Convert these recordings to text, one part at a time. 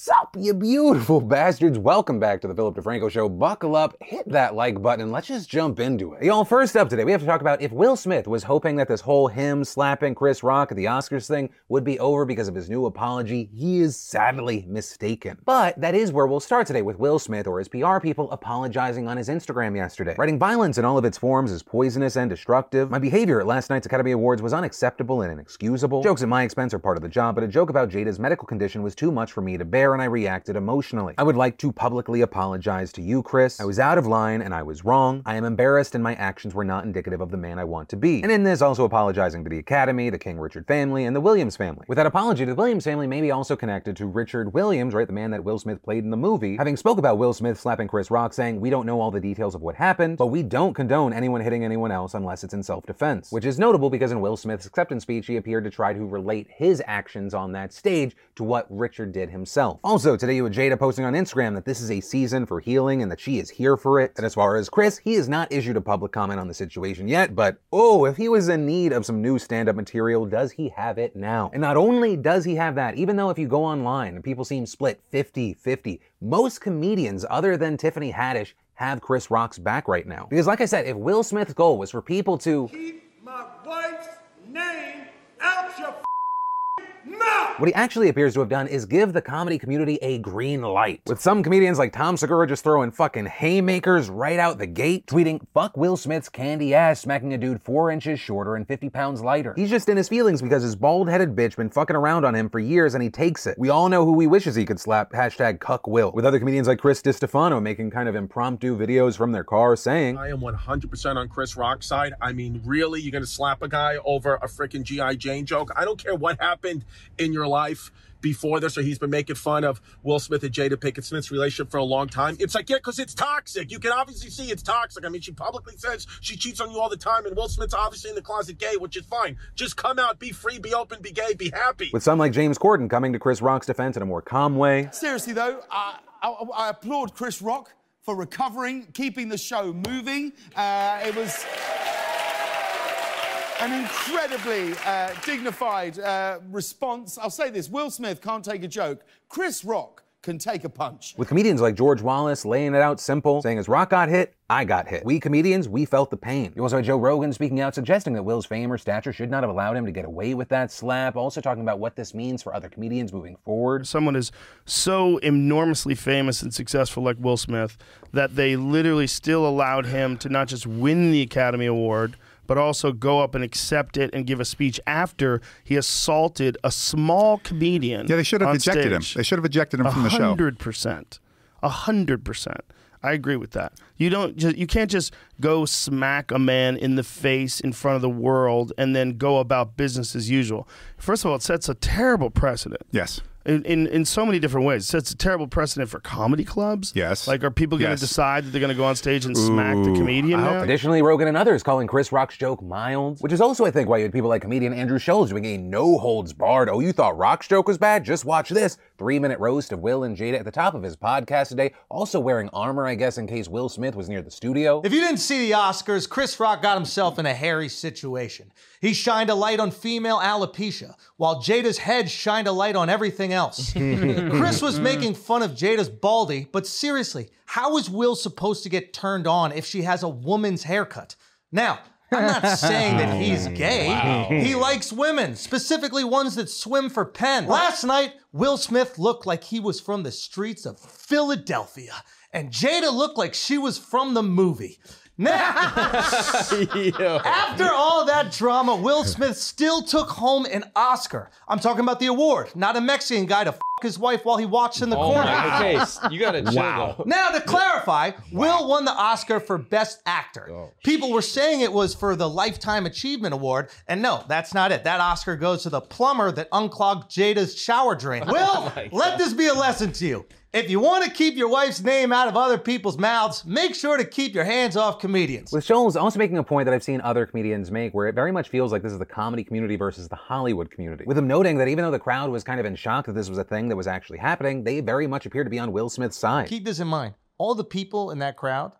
Sup, you beautiful bastards. Welcome back to the Philip DeFranco Show. Buckle up, hit that like button, and let's just jump into it. Y'all, first up today, we have to talk about if Will Smith was hoping that this whole him slapping Chris Rock at the Oscars thing would be over because of his new apology, he is sadly mistaken. But that is where we'll start today with Will Smith or his PR people apologizing on his Instagram yesterday. Writing violence in all of its forms is poisonous and destructive. My behavior at last night's Academy Awards was unacceptable and inexcusable. Jokes at my expense are part of the job, but a joke about Jada's medical condition was too much for me to bear and I reacted emotionally. I would like to publicly apologize to you, Chris. I was out of line and I was wrong. I am embarrassed and my actions were not indicative of the man I want to be. And in this, also apologizing to the Academy, the King Richard family, and the Williams family. With that apology, the Williams family may be also connected to Richard Williams, right, the man that Will Smith played in the movie, having spoke about Will Smith slapping Chris Rock, saying, we don't know all the details of what happened, but we don't condone anyone hitting anyone else unless it's in self-defense. Which is notable because in Will Smith's acceptance speech, he appeared to try to relate his actions on that stage to what Richard did himself. Also, today you had Jada posting on Instagram that this is a season for healing and that she is here for it. And as far as Chris, he has not issued a public comment on the situation yet, but oh, if he was in need of some new stand up material, does he have it now? And not only does he have that, even though if you go online and people seem split 50 50, most comedians other than Tiffany Haddish have Chris Rock's back right now. Because, like I said, if Will Smith's goal was for people to Keep my wife's name out your mouth. What he actually appears to have done is give the comedy community a green light. With some comedians like Tom Segura just throwing fucking haymakers right out the gate, tweeting, fuck Will Smith's candy ass smacking a dude four inches shorter and 50 pounds lighter. He's just in his feelings because his bald headed bitch been fucking around on him for years and he takes it. We all know who he wishes he could slap, hashtag cuck Will. With other comedians like Chris DiStefano making kind of impromptu videos from their car saying, I am 100% on Chris Rock's side. I mean, really, you're to slap a guy over a freaking G.I. Jane joke? I don't care what happened in your life before this, or he's been making fun of Will Smith and Jada Pinkett Smith's relationship for a long time. It's like, yeah, because it's toxic. You can obviously see it's toxic. I mean, she publicly says she cheats on you all the time, and Will Smith's obviously in the closet gay, which is fine. Just come out, be free, be open, be gay, be happy. with some like James Corden coming to Chris Rock's defense in a more calm way. Seriously, though, I, I, I applaud Chris Rock for recovering, keeping the show moving. Uh, it was an incredibly uh, dignified uh, response. I'll say this Will Smith can't take a joke, Chris Rock can take a punch. With comedians like George Wallace laying it out simple, saying as Rock got hit, I got hit. We comedians, we felt the pain. You also had Joe Rogan speaking out, suggesting that Will's fame or stature should not have allowed him to get away with that slap. Also talking about what this means for other comedians moving forward. someone is so enormously famous and successful like Will Smith that they literally still allowed him to not just win the Academy Award, but also go up and accept it and give a speech after he assaulted a small comedian. Yeah, they should have ejected him. They should have ejected him from the show. hundred percent. A hundred percent. I agree with that. You don't just you can't just go smack a man in the face in front of the world and then go about business as usual. First of all, it sets a terrible precedent. Yes. In, in, in so many different ways. It sets a terrible precedent for comedy clubs. Yes. Like, are people going to Yes. decide that they're going to go on stage and smack the comedian now? Additionally, Rogan and others calling Chris Rock's joke mild, which is also, I think, why you had people like comedian Andrew Schulz doing a no holds barred. Oh, you thought Rock's joke was bad? Just watch this three minute roast of Will and Jada at the top of his podcast today. Also wearing armor, I guess, in case Will Smith was near the studio. If you didn't see the Oscars, Chris Rock got himself in a hairy situation. He shined a light on female alopecia, while Jada's head shined a light on everything else. Chris was making fun of Jada's baldy, but seriously, how is Will supposed to get turned on if she has a woman's haircut? Now, I'm not saying that hmm. he's gay. He likes women, specifically ones that swim for Penn. Last night, Will Smith looked like he was from the streets of Philadelphia, and Jada looked like she was from the movie. Now, after all that drama, Will Smith still took home an Oscar. I'm talking about the award, not a Mexican guy to his wife while he watched in the Oh corner. my face. You gotta chill though. Now, to clarify, Will won the Oscar for Best Actor. People were saying it was for the Lifetime Achievement Award, and no, that's not it. That Oscar goes to the plumber that unclogged Jada's shower drain. Will, let this be a lesson to you. If you want to keep your wife's name out of other people's mouths, make sure to keep your hands off comedians. With Schulz also making a point that I've seen other comedians make, where it very much feels like this is the comedy community versus the Hollywood community. With him noting that even though the crowd was kind of in shock that this was a thing that was actually happening, they very much appear to be on Will Smith's side. Keep this in mind. All the people in that crowd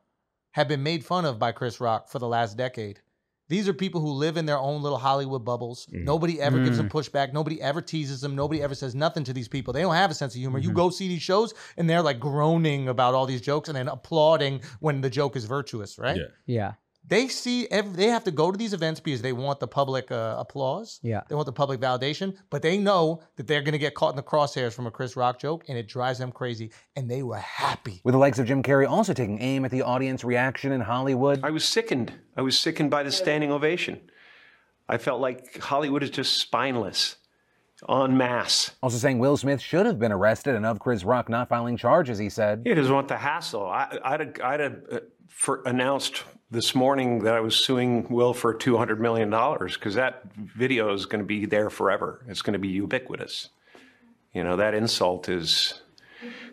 have been made fun of by Chris Rock for the last decade. These are people who live in their own little Hollywood bubbles. Mm-hmm. Nobody ever gives them mm. pushback. Nobody ever teases them. Nobody ever says nothing to these people. They don't have a sense of humor. You mm-hmm. go see these shows and they're like groaning about all these jokes and then applauding when the joke is virtuous, right? Yeah. Yeah. They see every, they have to go to these events because they want the public uh, applause. Yeah. They want the public validation, but they know that they're going to get caught in the crosshairs from a Chris Rock joke and it drives them crazy. And they were happy. With the likes of Jim Carrey also taking aim at the audience reaction in Hollywood. I was sickened. I was sickened by the standing ovation. I felt like Hollywood is just spineless, en masse. Also saying Will Smith should have been arrested and of Chris Rock not filing charges, he said. He doesn't want the hassle. I, I'd, have- I'd have uh, for, announced this morning that I was suing Will for $200 million because that video is going to be there forever. It's going to be ubiquitous. You know, that insult is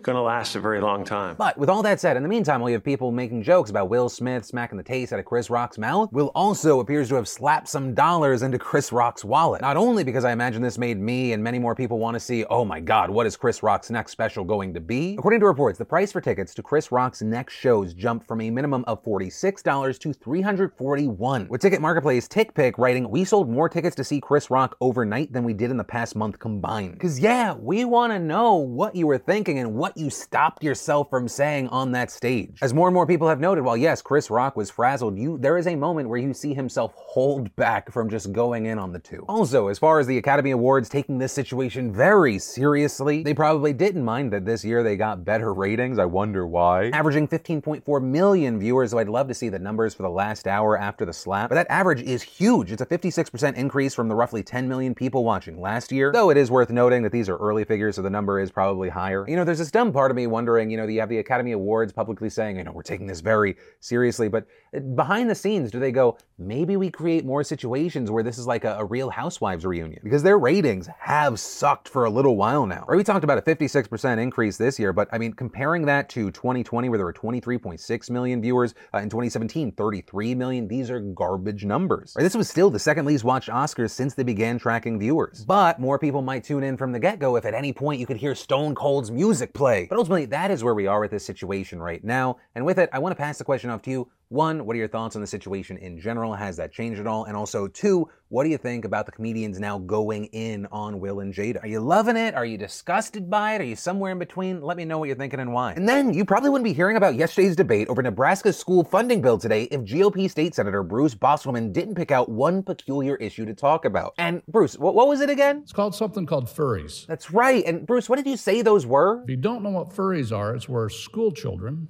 going to last a very long time. But with all that said, in the meantime, you have people making jokes about Will Smith smacking the taste out of Chris Rock's mouth, Will also appears to have slapped some dollars into Chris Rock's wallet. Not only because I imagine this made me and many more people want to see, oh my god, what is Chris Rock's next special going to be? According to reports, the price for tickets to Chris Rock's next shows jumped from a minimum of $46 to $341. With Ticket Marketplace TickPick writing, we sold more tickets to see Chris Rock overnight than we did in the past month combined. Cause yeah, we want to know what you were thinking and what you stopped yourself from saying on that stage. As more and more people have noted, while yes, Chris Rock was frazzled, you there is a moment where you see himself hold back from just going in on the two. Also, as far as the Academy Awards taking this situation very seriously, they probably didn't mind that this year they got better ratings. I wonder why. Averaging 15.4 million viewers, so I'd love to see the numbers for the last hour after the slap. But that average is huge. It's a 56% increase from the roughly 10 million people watching last year. Though it is worth noting that these are early figures, so the number is probably higher. You know, there's this dumb part of me wondering, you know, you have the Academy Awards publicly saying, you know, we're taking this very seriously, but behind the scenes, do they go, maybe we create more situations where this is like a, a real Housewives reunion? Because their ratings have sucked for a little while now. Right? We talked about a 56% increase this year, but I mean, comparing that to 2020, where there were 23.6 million viewers, uh, in 2017, 33 million, these are garbage numbers. Right? This was still the second least watched Oscars since they began tracking viewers. But more people might tune in from the get go if at any point you could hear Stone Cold's music play. But ultimately, that is where we are with this situation right now. And with it, I want to pass the question off to you. One, what are your thoughts on the situation in general? Has that changed at all? And also, two, what do you think about the comedians now going in on Will and Jada? Are you loving it? Are you disgusted by it? Are you somewhere in between? Let me know what you're thinking and why. And then you probably wouldn't be hearing about yesterday's debate over Nebraska's school funding bill today if GOP State Senator Bruce Bostelman didn't pick out one peculiar issue to talk about. And Bruce, what, what was it again? It's called something called furries. That's right. And Bruce, what did you say those were? If you don't know what furries are, it's where school children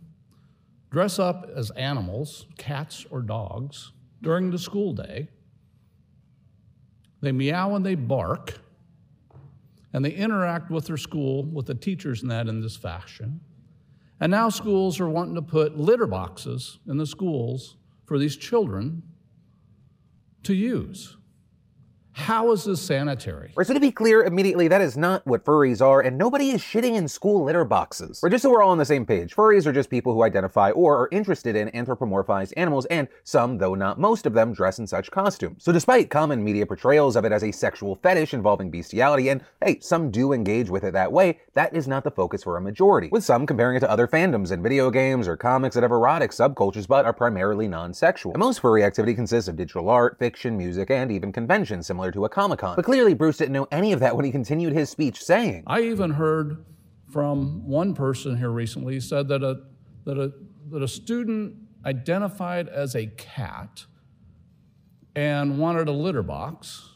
dress up as animals, cats or dogs, during the school day. They meow and they bark, and they interact with their school, with the teachers and that in this fashion. And now schools are wanting to put litter boxes in the schools for these children to use. How is this sanitary? So to be clear immediately, that is not what furries are, and nobody is shitting in school litter boxes. Or just so we're all on the same page, furries are just people who identify or are interested in anthropomorphized animals, and some, though not most of them, dress in such costumes. So despite common media portrayals of it as a sexual fetish involving bestiality, and hey, some do engage with it that way, that is not the focus for a majority, with some comparing it to other fandoms in video games or comics that have erotic subcultures but are primarily non-sexual. And most furry activity consists of digital art, fiction, music, and even conventions similar to a Comic Con. But clearly, Bruce didn't know any of that when he continued his speech, saying, I even heard from one person here recently said that a that a that a student identified as a cat and wanted a litter box.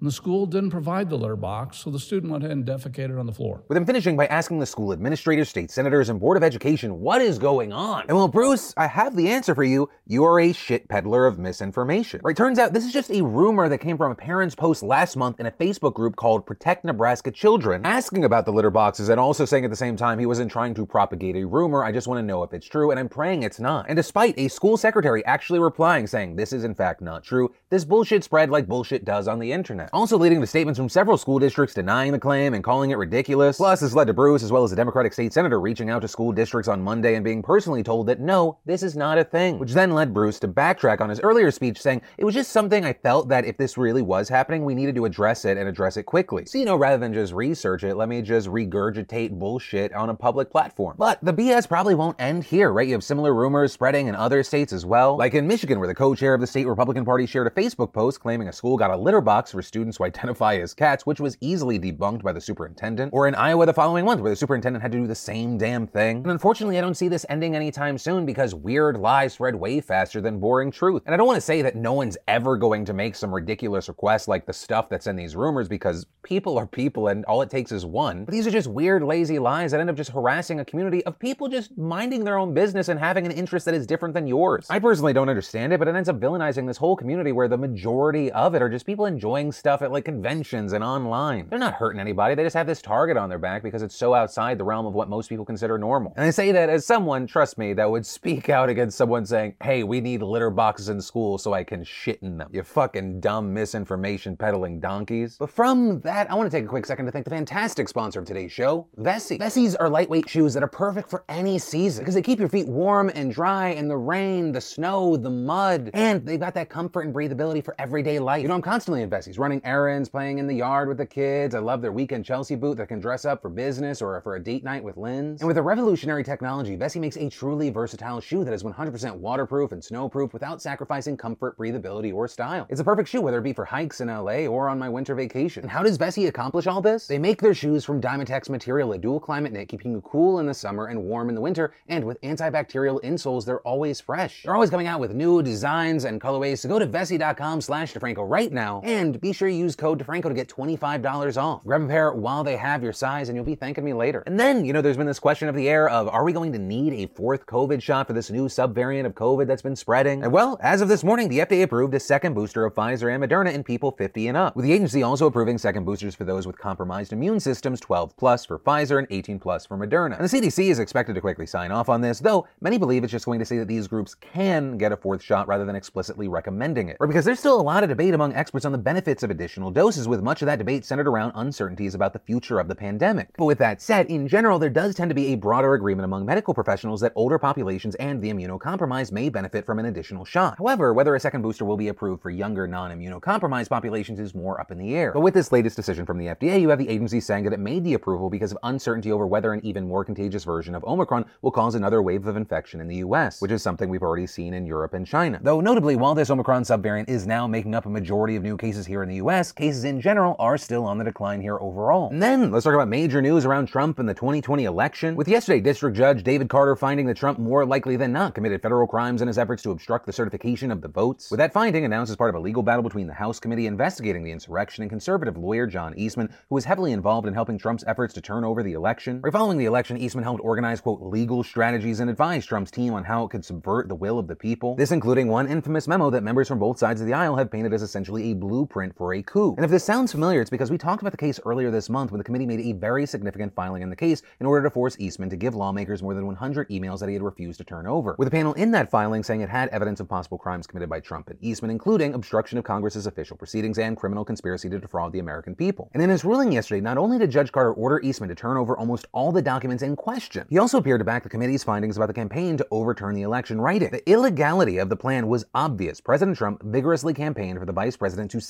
And the school didn't provide the litter box, so the student went ahead and defecated on the floor. with him finishing by asking the school administrators, state senators, and Board of Education what is going on. And well, Bruce, I have the answer for you. You are a shit peddler of misinformation. Right, turns out this is just a rumor that came from a parent's post last month in a Facebook group called Protect Nebraska Children, asking about the litter boxes and also saying at the same time he wasn't trying to propagate a rumor. I just want to know if it's true, and I'm praying it's not. And despite a school secretary actually replying saying this is in fact not true, this bullshit spread like bullshit does on the internet. Also leading to statements from several school districts denying the claim and calling it ridiculous. Plus, this led to Bruce, as well as a Democratic state senator, reaching out to school districts on Monday and being personally told that no, this is not a thing, which then led Bruce to backtrack on his earlier speech saying it was just something I felt that if this really was happening, we needed to address it and address it quickly. So, you know, rather than just research it, let me just regurgitate bullshit on a public platform. But the BS probably won't end here, right? You have similar rumors spreading in other states as well. Like in Michigan, where the co chair of the state Republican Party shared a Facebook post claiming a school got a litter box for students who identify as cats, which was easily debunked by the superintendent. Or in Iowa the following month, where the superintendent had to do the same damn thing. And unfortunately, I don't see this ending anytime soon because weird lies spread way faster than boring truth. And I don't want to say that no one's ever going to make some ridiculous request like the stuff that's in these rumors because people are people and all it takes is one. But these are just weird, lazy lies that end up just harassing a community of people just minding their own business and having an interest that is different than yours. I personally don't understand it, but it ends up villainizing this whole community where the majority of it are just people enjoying stuff at like conventions and online. They're not hurting anybody, they just have this target on their back because it's so outside the realm of what most people consider normal. And I say that as someone, trust me, that would speak out against someone saying, hey, we need litter boxes in school so I can shit in them. You fucking dumb misinformation peddling donkeys. But from that, I want to take a quick second to thank the fantastic sponsor of today's show, Vessi. Vessies are lightweight shoes that are perfect for any season because they keep your feet warm and dry in the rain, the snow, the mud, and they've got that comfort and breathability for everyday life. You know, I'm constantly in Vessies, running errands, playing in the yard with the kids. I love their weekend Chelsea boot that can dress up for business or for a date night with Linz. And with a revolutionary technology, Vessi makes a truly versatile shoe that is 100% waterproof and snowproof without sacrificing comfort, breathability, or style. It's a perfect shoe whether it be for hikes in LA or on my winter vacation. And how does Vessi accomplish all this? They make their shoes from Dymatex material, a dual climate knit, keeping you cool in the summer and warm in the winter, and with antibacterial insoles, they're always fresh. They're always coming out with new designs and colorways, so go to Vessi.com slash DeFranco right now, and be sure you use code DeFranco to get $25 off. Grab a pair while they have your size, and you'll be thanking me later. And then, you know, there's been this question of the air of, are we going to need a fourth COVID shot for this new subvariant of COVID that's been spreading? And well, as of this morning, the FDA approved a second booster of Pfizer and Moderna in people 50 and up, with the agency also approving second boosters for those with compromised immune systems 12 plus for Pfizer and 18 plus for Moderna. And the CDC is expected to quickly sign off on this, though many believe it's just going to say that these groups can get a fourth shot rather than explicitly recommending it. Or because there's still a lot of debate among experts on the benefits of additional doses, with much of that debate centered around uncertainties about the future of the pandemic. But with that said, in general, there does tend to be a broader agreement among medical professionals that older populations and the immunocompromised may benefit from an additional shot. However, whether a second booster will be approved for younger non-immunocompromised populations is more up in the air. But with this latest decision from the FDA, you have the agency saying that it made the approval because of uncertainty over whether an even more contagious version of Omicron will cause another wave of infection in the US, which is something we've already seen in Europe and China. Though notably, while this Omicron subvariant is now making up a majority of new cases here in the US, cases in general are still on the decline here overall. And then let's talk about major news around Trump and the 2020 election. With yesterday, District Judge David Carter finding that Trump more likely than not committed federal crimes in his efforts to obstruct the certification of the votes. With that finding announced as part of a legal battle between the House committee investigating the insurrection and conservative lawyer John Eastman, who was heavily involved in helping Trump's efforts to turn over the election. Right following the election, Eastman helped organize, quote, legal strategies and advise Trump's team on how it could subvert the will of the people. This including one infamous memo that members from both sides of the aisle have painted as essentially a blueprint for coup. And if this sounds familiar, it's because we talked about the case earlier this month when the committee made a very significant filing in the case in order to force Eastman to give lawmakers more than 100 emails that he had refused to turn over. With the panel in that filing saying it had evidence of possible crimes committed by Trump and Eastman, including obstruction of Congress's official proceedings and criminal conspiracy to defraud the American people. And in his ruling yesterday, not only did Judge Carter order Eastman to turn over almost all the documents in question, he also appeared to back the committee's findings about the campaign to overturn the election, writing, The illegality of the plan was obvious. President Trump vigorously campaigned for the vice president to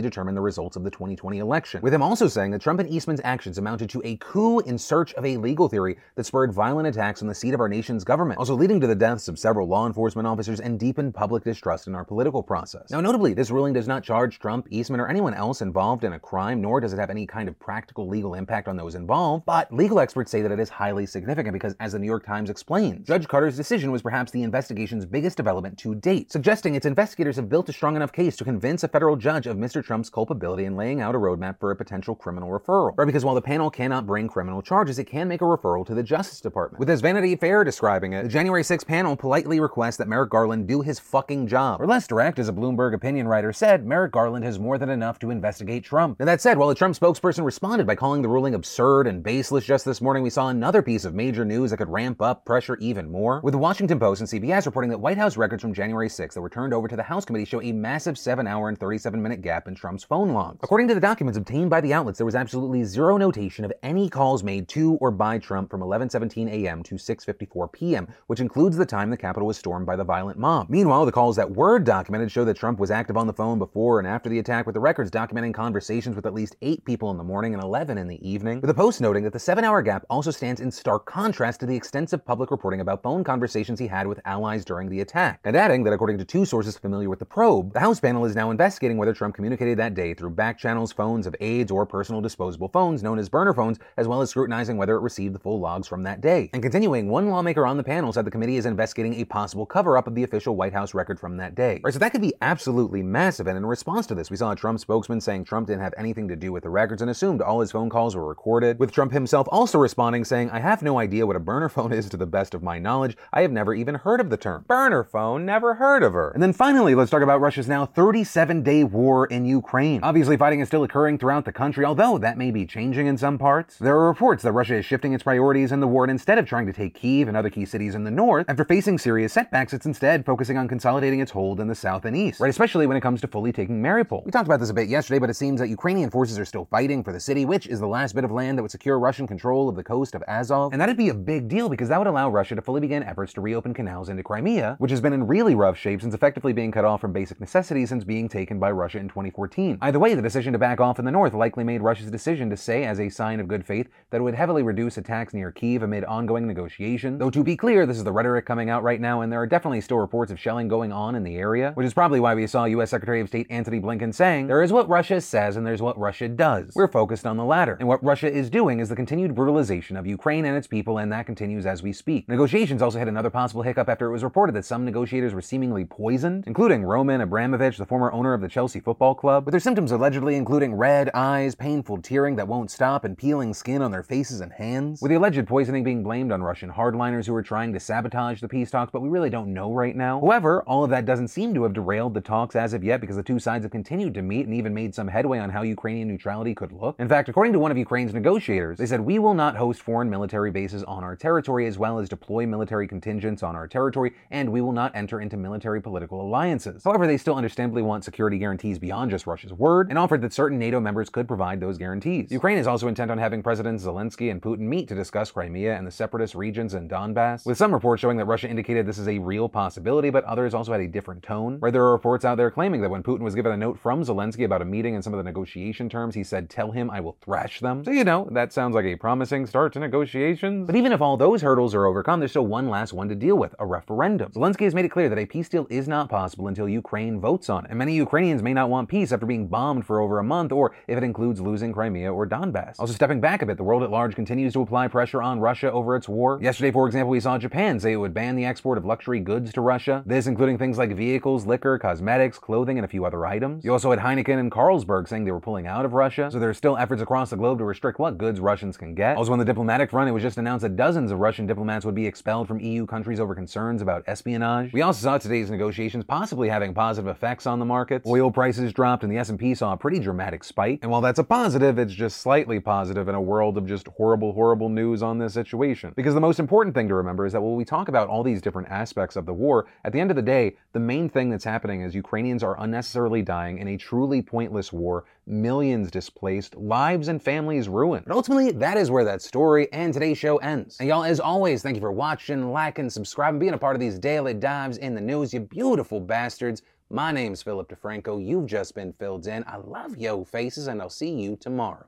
determine the results of the 2020 election, with him also saying that Trump and Eastman's actions amounted to a coup in search of a legal theory that spurred violent attacks on the seat of our nation's government, also leading to the deaths of several law enforcement officers and deepened public distrust in our political process. Now, notably, this ruling does not charge Trump, Eastman, or anyone else involved in a crime, nor does it have any kind of practical legal impact on those involved, but legal experts say that it is highly significant because, as the New York Times explains, Judge Carter's decision was perhaps the investigation's biggest development to date, suggesting its investigators have built a strong enough case to convince a federal judge of Mr. Trump's culpability and laying out a roadmap for a potential criminal referral. Right, because while the panel cannot bring criminal charges, it can make a referral to the Justice Department. With as Vanity Fair describing it, the January 6 panel politely requests that Merrick Garland do his fucking job. Or less direct, as a Bloomberg opinion writer said, Merrick Garland has more than enough to investigate Trump. Now that said, while the Trump spokesperson responded by calling the ruling absurd and baseless just this morning, we saw another piece of major news that could ramp up pressure even more. With the Washington Post and CBS reporting that White House records from January 6 that were turned over to the House committee show a massive 7 hour and 37 minute gap in Trump's phone logs. According to the documents obtained by the outlets, there was absolutely zero notation of any calls made to or by Trump from 11:17 a.m. to 6:54 p.m., which includes the time the Capitol was stormed by the violent mob. Meanwhile, the calls that were documented show that Trump was active on the phone before and after the attack, with the records documenting conversations with at least eight people in the morning and 11 in the evening. With the post noting that the seven-hour gap also stands in stark contrast to the extensive public reporting about phone conversations he had with allies during the attack, and adding that according to two sources familiar with the probe, the House panel is now investigating whether Trump communicated that day through back channels, phones of aides, or personal disposable phones known as burner phones, as well as scrutinizing whether it received the full logs from that day. And continuing, one lawmaker on the panel said the committee is investigating a possible cover-up of the official White House record from that day. Right, so that could be absolutely massive. And in response to this, we saw a Trump spokesman saying Trump didn't have anything to do with the records and assumed all his phone calls were recorded. With Trump himself also responding, saying, "I have no idea what a burner phone is to the best of my knowledge. I have never even heard of the term burner phone. Never heard of her." And then finally, let's talk about Russia's now 37-day war in Ukraine. Obviously, fighting is still occurring throughout the country, although that may be changing in some parts. There are reports that Russia is shifting its priorities in the war, and instead of trying to take Kiev and other key cities in the north, after facing serious setbacks, it's instead focusing on consolidating its hold in the south and east, right? Especially when it comes to fully taking Mariupol. We talked about this a bit yesterday, but it seems that Ukrainian forces are still fighting for the city, which is the last bit of land that would secure Russian control of the coast of Azov. And that'd be a big deal because that would allow Russia to fully begin efforts to reopen canals into Crimea, which has been in really rough shape since effectively being cut off from basic necessities since being taken by Russia in 2014. Either way, the decision to back off in the north likely made Russia's decision to say, as a sign of good faith, that it would heavily reduce attacks near Kiev amid ongoing negotiation. Though to be clear, this is the rhetoric coming out right now, and there are definitely still reports of shelling going on in the area, which is probably why we saw U.S. Secretary of State Antony Blinken saying, There is what Russia says and there's what Russia does. We're focused on the latter. And what Russia is doing is the continued brutalization of Ukraine and its people, and that continues as we speak. Negotiations also hit another possible hiccup after it was reported that some negotiators were seemingly poisoned, including Roman Abramovich, the former owner of the Chelsea Football Club, with their symptoms allegedly including red eyes, painful tearing that won't stop, and peeling skin on their faces and hands. With the alleged poisoning being blamed on Russian hardliners who were trying to sabotage the peace talks, but we really don't know right now. However, all of that doesn't seem to have derailed the talks as of yet because the two sides have continued to meet and even made some headway on how Ukrainian neutrality could look. In fact, according to one of Ukraine's negotiators, they said, We will not host foreign military bases on our territory as well as deploy military contingents on our territory, and we will not enter into military political alliances. However, they still understandably want security guarantees beyond just Russia's word and offered that certain NATO members could provide those guarantees. Ukraine is also intent on having Presidents Zelensky and Putin meet to discuss Crimea and the separatist regions in Donbass, with some reports showing that Russia indicated this is a real possibility, but others also had a different tone. Where there are reports out there claiming that when Putin was given a note from Zelensky about a meeting and some of the negotiation terms, he said, Tell him I will thrash them. So, you know, that sounds like a promising start to negotiations. But even if all those hurdles are overcome, there's still one last one to deal with a referendum. Zelensky has made it clear that a peace deal is not possible until Ukraine votes on it, and many Ukrainians may not want peace after being bombed for over a month, or if it includes losing Crimea or Donbass. Also, stepping back a bit, the world at large continues to apply pressure on Russia over its war. Yesterday, for example, we saw Japan say it would ban the export of luxury goods to Russia, this including things like vehicles, liquor, cosmetics, clothing, and a few other items. You also had Heineken and Carlsberg saying they were pulling out of Russia, so there are still efforts across the globe to restrict what goods Russians can get. Also, on the diplomatic front, it was just announced that dozens of Russian diplomats would be expelled from EU countries over concerns about espionage. We also saw today's negotiations possibly having positive effects on the markets. Oil prices dropped and the S&P saw a pretty dramatic spike. And while that's a positive, it's just slightly positive in a world of just horrible, horrible news on this situation. Because the most important thing to remember is that while we talk about all these different aspects of the war, at the end of the day, the main thing that's happening is Ukrainians are unnecessarily dying in a truly pointless war, millions displaced, lives and families ruined. But ultimately, that is where that story and today's show ends. And y'all, as always, thank you for watching, liking, subscribing, being a part of these daily dives in the news, you beautiful bastards. My name's Philip DeFranco. You've just been filled in. I love yo faces, and I'll see you tomorrow.